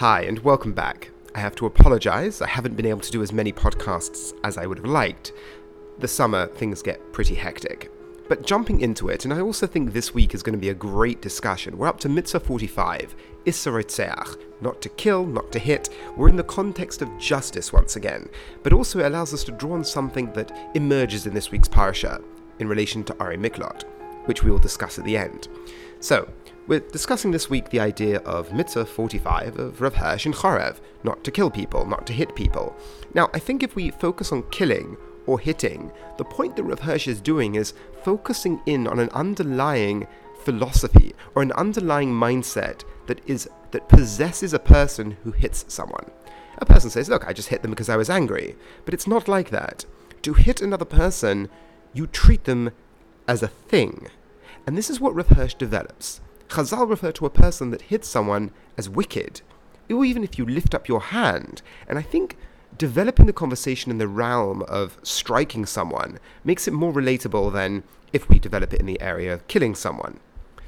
Hi, and welcome back. I have to apologize, I haven't been able to do as many podcasts as I would have liked. The summer, things get pretty hectic. But jumping into it, and I also think this week is going to be a great discussion. We're up to Mitzvah 45, Isser not to kill, not to hit. We're in the context of justice once again, but also it allows us to draw on something that emerges in this week's parasha in relation to Arei Miklat, which we will discuss at the end. So, we're discussing this week the idea of Mitzvah 45 of Rav Hirsch and Chorev, not to kill people, not to hit people. Now, I think if we focus on killing or hitting, the point that Rav Hirsch is doing is focusing in on an underlying philosophy or an underlying mindset that is that possesses a person who hits someone. A person says, "Look, I just hit them because I was angry," but it's not like that. To hit another person, you treat them as a thing, and this is what Rav Hirsch develops. Chazal refer to a person that hits someone as wicked, or even if you lift up your hand. And I think developing the conversation in the realm of striking someone makes it more relatable than if we develop it in the area of killing someone.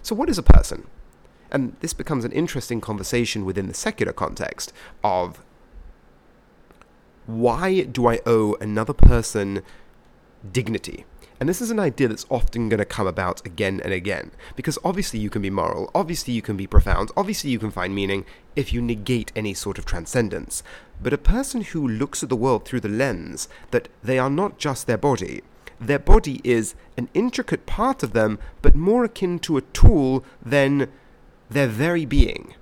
So, what is a person? And this becomes an interesting conversation within the secular context of why do I owe another person dignity? And this is an idea that's often going to come about again and again. Because obviously you can be moral, obviously you can be profound, obviously you can find meaning if you negate any sort of transcendence. But a person who looks at the world through the lens that they are not just their body, their body is an intricate part of them, but more akin to a tool than their very being.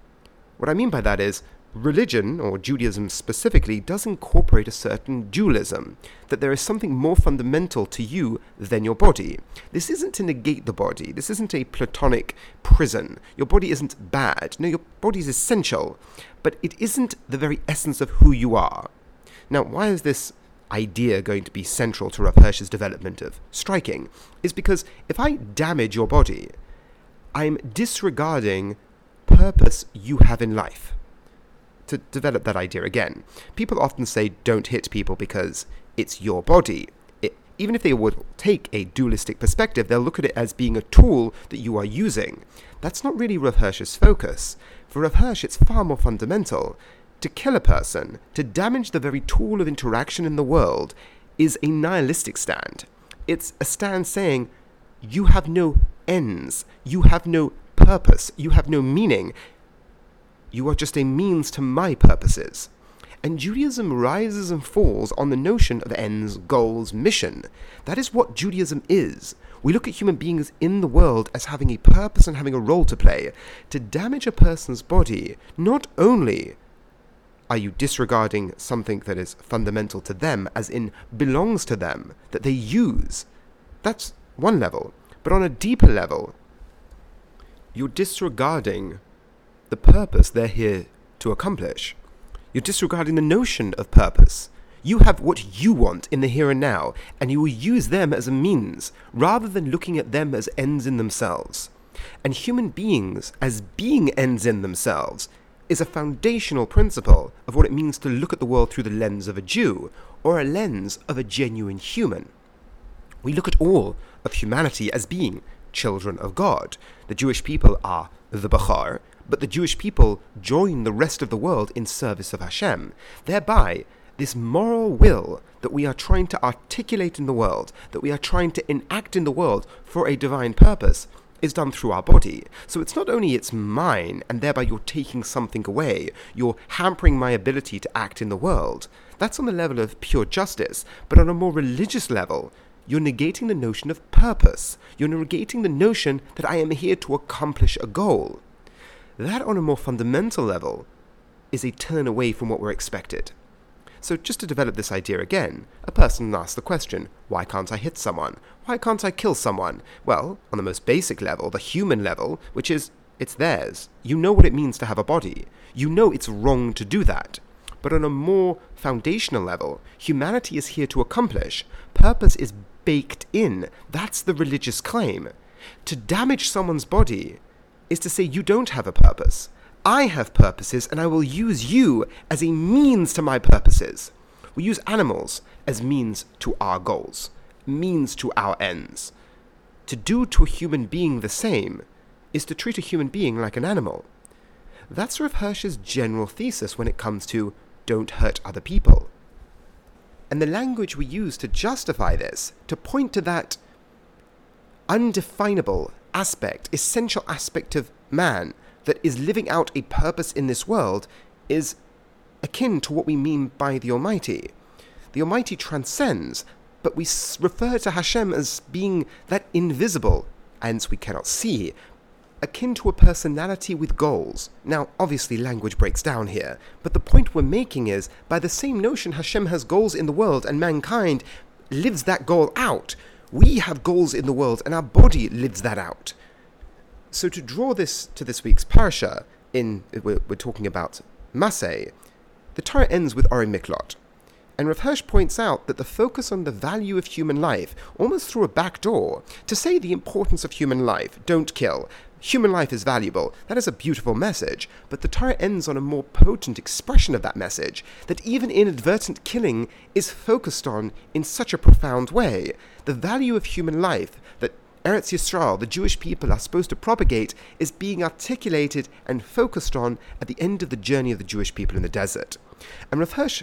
What I mean by that is, religion, or Judaism specifically, does incorporate a certain dualism, that there is something more fundamental to you than your body. This isn't to negate the body, this isn't a platonic prison. Your body isn't bad. No, your body is essential, but it isn't the very essence of who you are. Now, why is this idea going to be central to Rav Hirsch's development of striking? Is because if I damage your body, I'm disregarding purpose you have in life to develop that idea again. People often say don't hit people because it's your body. It, even if they would take a dualistic perspective, they'll look at it as being a tool that you are using. That's not really Rav Hirsch's focus. For Rav Hirsch, it's far more fundamental. To kill a person, to damage the very tool of interaction in the world, is a nihilistic stand. It's a stand saying, you have no ends, you have no purpose, you have no meaning. You are just a means to my purposes. And Judaism rises and falls on the notion of ends, goals, mission. That is what Judaism is. We look at human beings in the world as having a purpose and having a role to play. To damage a person's body, not only are you disregarding something that is fundamental to them, as in belongs to them, that they use? That's one level. But on a deeper level, you're disregarding the purpose they're here to accomplish. You're disregarding the notion of purpose. You have what you want in the here and now, and you will use them as a means, rather than looking at them as ends in themselves. And human beings, as being ends in themselves, is a foundational principle of what it means to look at the world through the lens of a Jew, or a lens of a genuine human. We look at all of humanity as being children of God. The Jewish people are the Bachar, but the Jewish people join the rest of the world in service of Hashem. Thereby, this moral will that we are trying to articulate in the world, that we are trying to enact in the world for a divine purpose, is done through our body. So it's not only it's mine, and thereby you're taking something away, you're hampering my ability to act in the world. That's on the level of pure justice, but on a more religious level, you're negating the notion of purpose. You're negating the notion that I am here to accomplish a goal. That, on a more fundamental level, is a turn away from what we're expected. So, just to develop this idea again, a person asks the question, why can't I hit someone? Why can't I kill someone? Well, on the most basic level, the human level, which is, it's theirs. You know what it means to have a body. You know it's wrong to do that. But on a more foundational level, humanity is here to accomplish. Purpose is baked in. That's the religious claim. To damage someone's body is to say you don't have a purpose. I have purposes, and I will use you as a means to my purposes. We use animals as means to our goals, means to our ends. To do to a human being the same is to treat a human being like an animal. That's Rav Hirsch's general thesis when it comes to don't hurt other people. And the language we use to justify this, to point to that undefinable aspect, essential aspect of man that is living out a purpose in this world, is akin to what we mean by the Almighty. The Almighty transcends, but we refer to Hashem as being that invisible, hence we cannot see, akin to a personality with goals. Now, obviously, language breaks down here, but the point we're making is by the same notion Hashem has goals in the world and mankind lives that goal out, we have goals in the world and our body lives that out. So, to draw this to this week's parasha, in we're, we're talking about Masei, the Torah ends with Arei Miklat. And Rav Hirsch points out that the focus on the value of human life, almost through a back door, to say the importance of human life, don't kill, human life is valuable, that is a beautiful message, but the Torah ends on a more potent expression of that message, that even inadvertent killing is focused on in such a profound way. The value of human life that Eretz Yisrael, the Jewish people, are supposed to propagate, is being articulated and focused on at the end of the journey of the Jewish people in the desert. And Rav Hirsch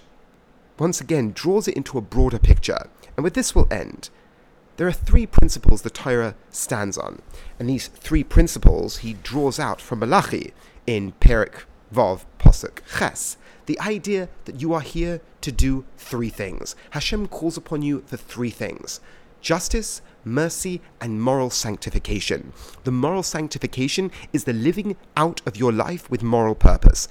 once again draws it into a broader picture, and with this we'll end. There are three principles the Torah stands on, and these three principles he draws out from Malachi in Perik Vav Posuk Ches. The idea that you are here to do three things. Hashem calls upon you for three things justice, mercy, and moral sanctification. The moral sanctification is the living out of your life with moral purpose.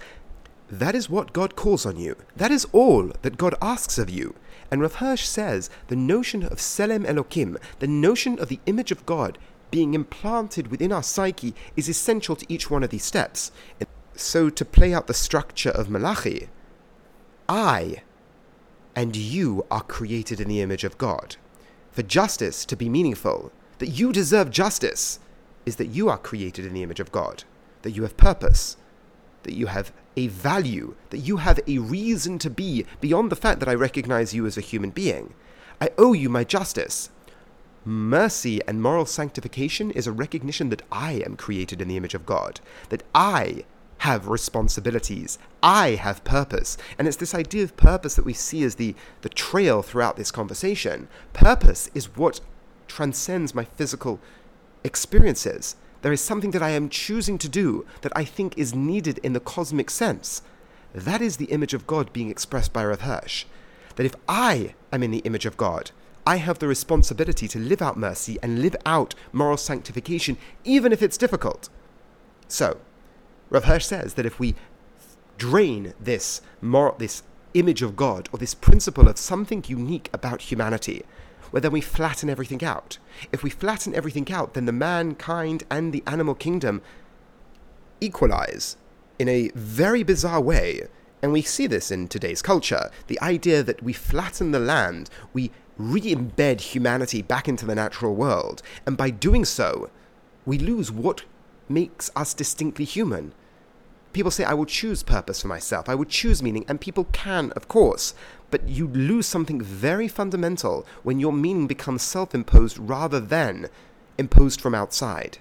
That is what God calls on you. That is all that God asks of you. And Rav Hirsch says the notion of Tzelem Elokim, the notion of the image of God being implanted within our psyche, is essential to each one of these steps. So, to play out the structure of Malachi, I and you are created in the image of God. For justice to be meaningful, that you deserve justice, is that you are created in the image of God, that you have purpose, that you have a value, that you have a reason to be beyond the fact that I recognize you as a human being. I owe you my justice. Mercy and moral sanctification is a recognition that I am created in the image of God, that I have responsibilities, I have purpose. And it's this idea of purpose that we see as the, the trail throughout this conversation. Purpose is what transcends my physical experiences. There is something that I am choosing to do that I think is needed in the cosmic sense. That is the image of God being expressed by Rav Hirsch. That if I am in the image of God, I have the responsibility to live out mercy and live out moral sanctification, even if it's difficult. So, Rav Hirsch says that if we drain this moral, this image of God or this principle of something unique about humanity, where then we flatten everything out. If we flatten everything out, then the mankind and the animal kingdom equalize in a very bizarre way. And we see this in today's culture. The idea that we flatten the land, we re embed humanity back into the natural world, and by doing so, we lose what makes us distinctly human. People say, I will choose purpose for myself, I will choose meaning, and people can, of course, but you lose something very fundamental when your meaning becomes self imposed rather than imposed from outside.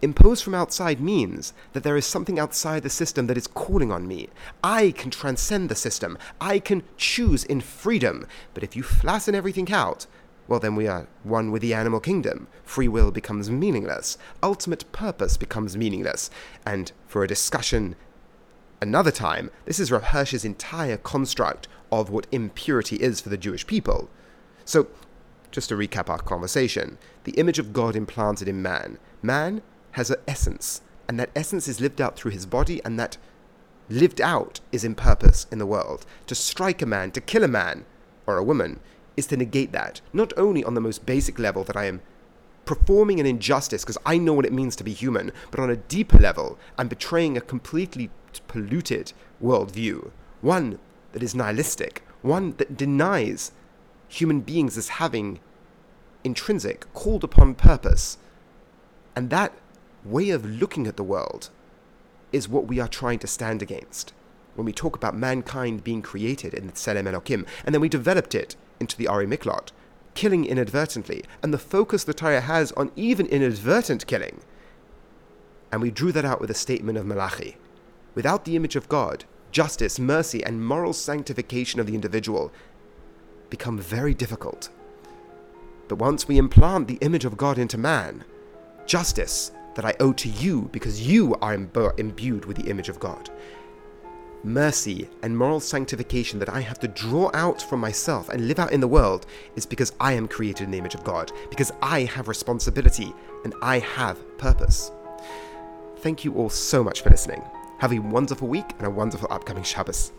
Imposed from outside means that there is something outside the system that is calling on me. I can transcend the system. I can choose in freedom. But if you flatten everything out, well, then we are one with the animal kingdom. Free will becomes meaningless. Ultimate purpose becomes meaningless. And for a discussion another time, this is Rav Hirsch's entire construct of what impurity is for the Jewish people. So, just to recap our conversation, the image of God implanted in man. Man has an essence, and that essence is lived out through his body, and that lived out is in purpose in the world. To strike a man, to kill a man or a woman, is to negate that, not only on the most basic level that I am performing an injustice because I know what it means to be human, but on a deeper level, I'm betraying a completely polluted worldview. One that is nihilistic, one that denies human beings as having intrinsic, called upon purpose. And that way of looking at the world is what we are trying to stand against when we talk about mankind being created in the Tzelem Elokim, and then we developed it into the Arei Miklat, killing inadvertently, and the focus the Torah has on even inadvertent killing. And we drew that out with a statement of Malachi, without the image of God, justice, mercy, and moral sanctification of the individual become very difficult. But once we implant the image of God into man, justice that I owe to you because you are imbued with the image of God, mercy and moral sanctification that I have to draw out from myself and live out in the world is because I am created in the image of God, because I have responsibility and I have purpose. Thank you all so much for listening. Have a wonderful week and a wonderful upcoming Shabbos.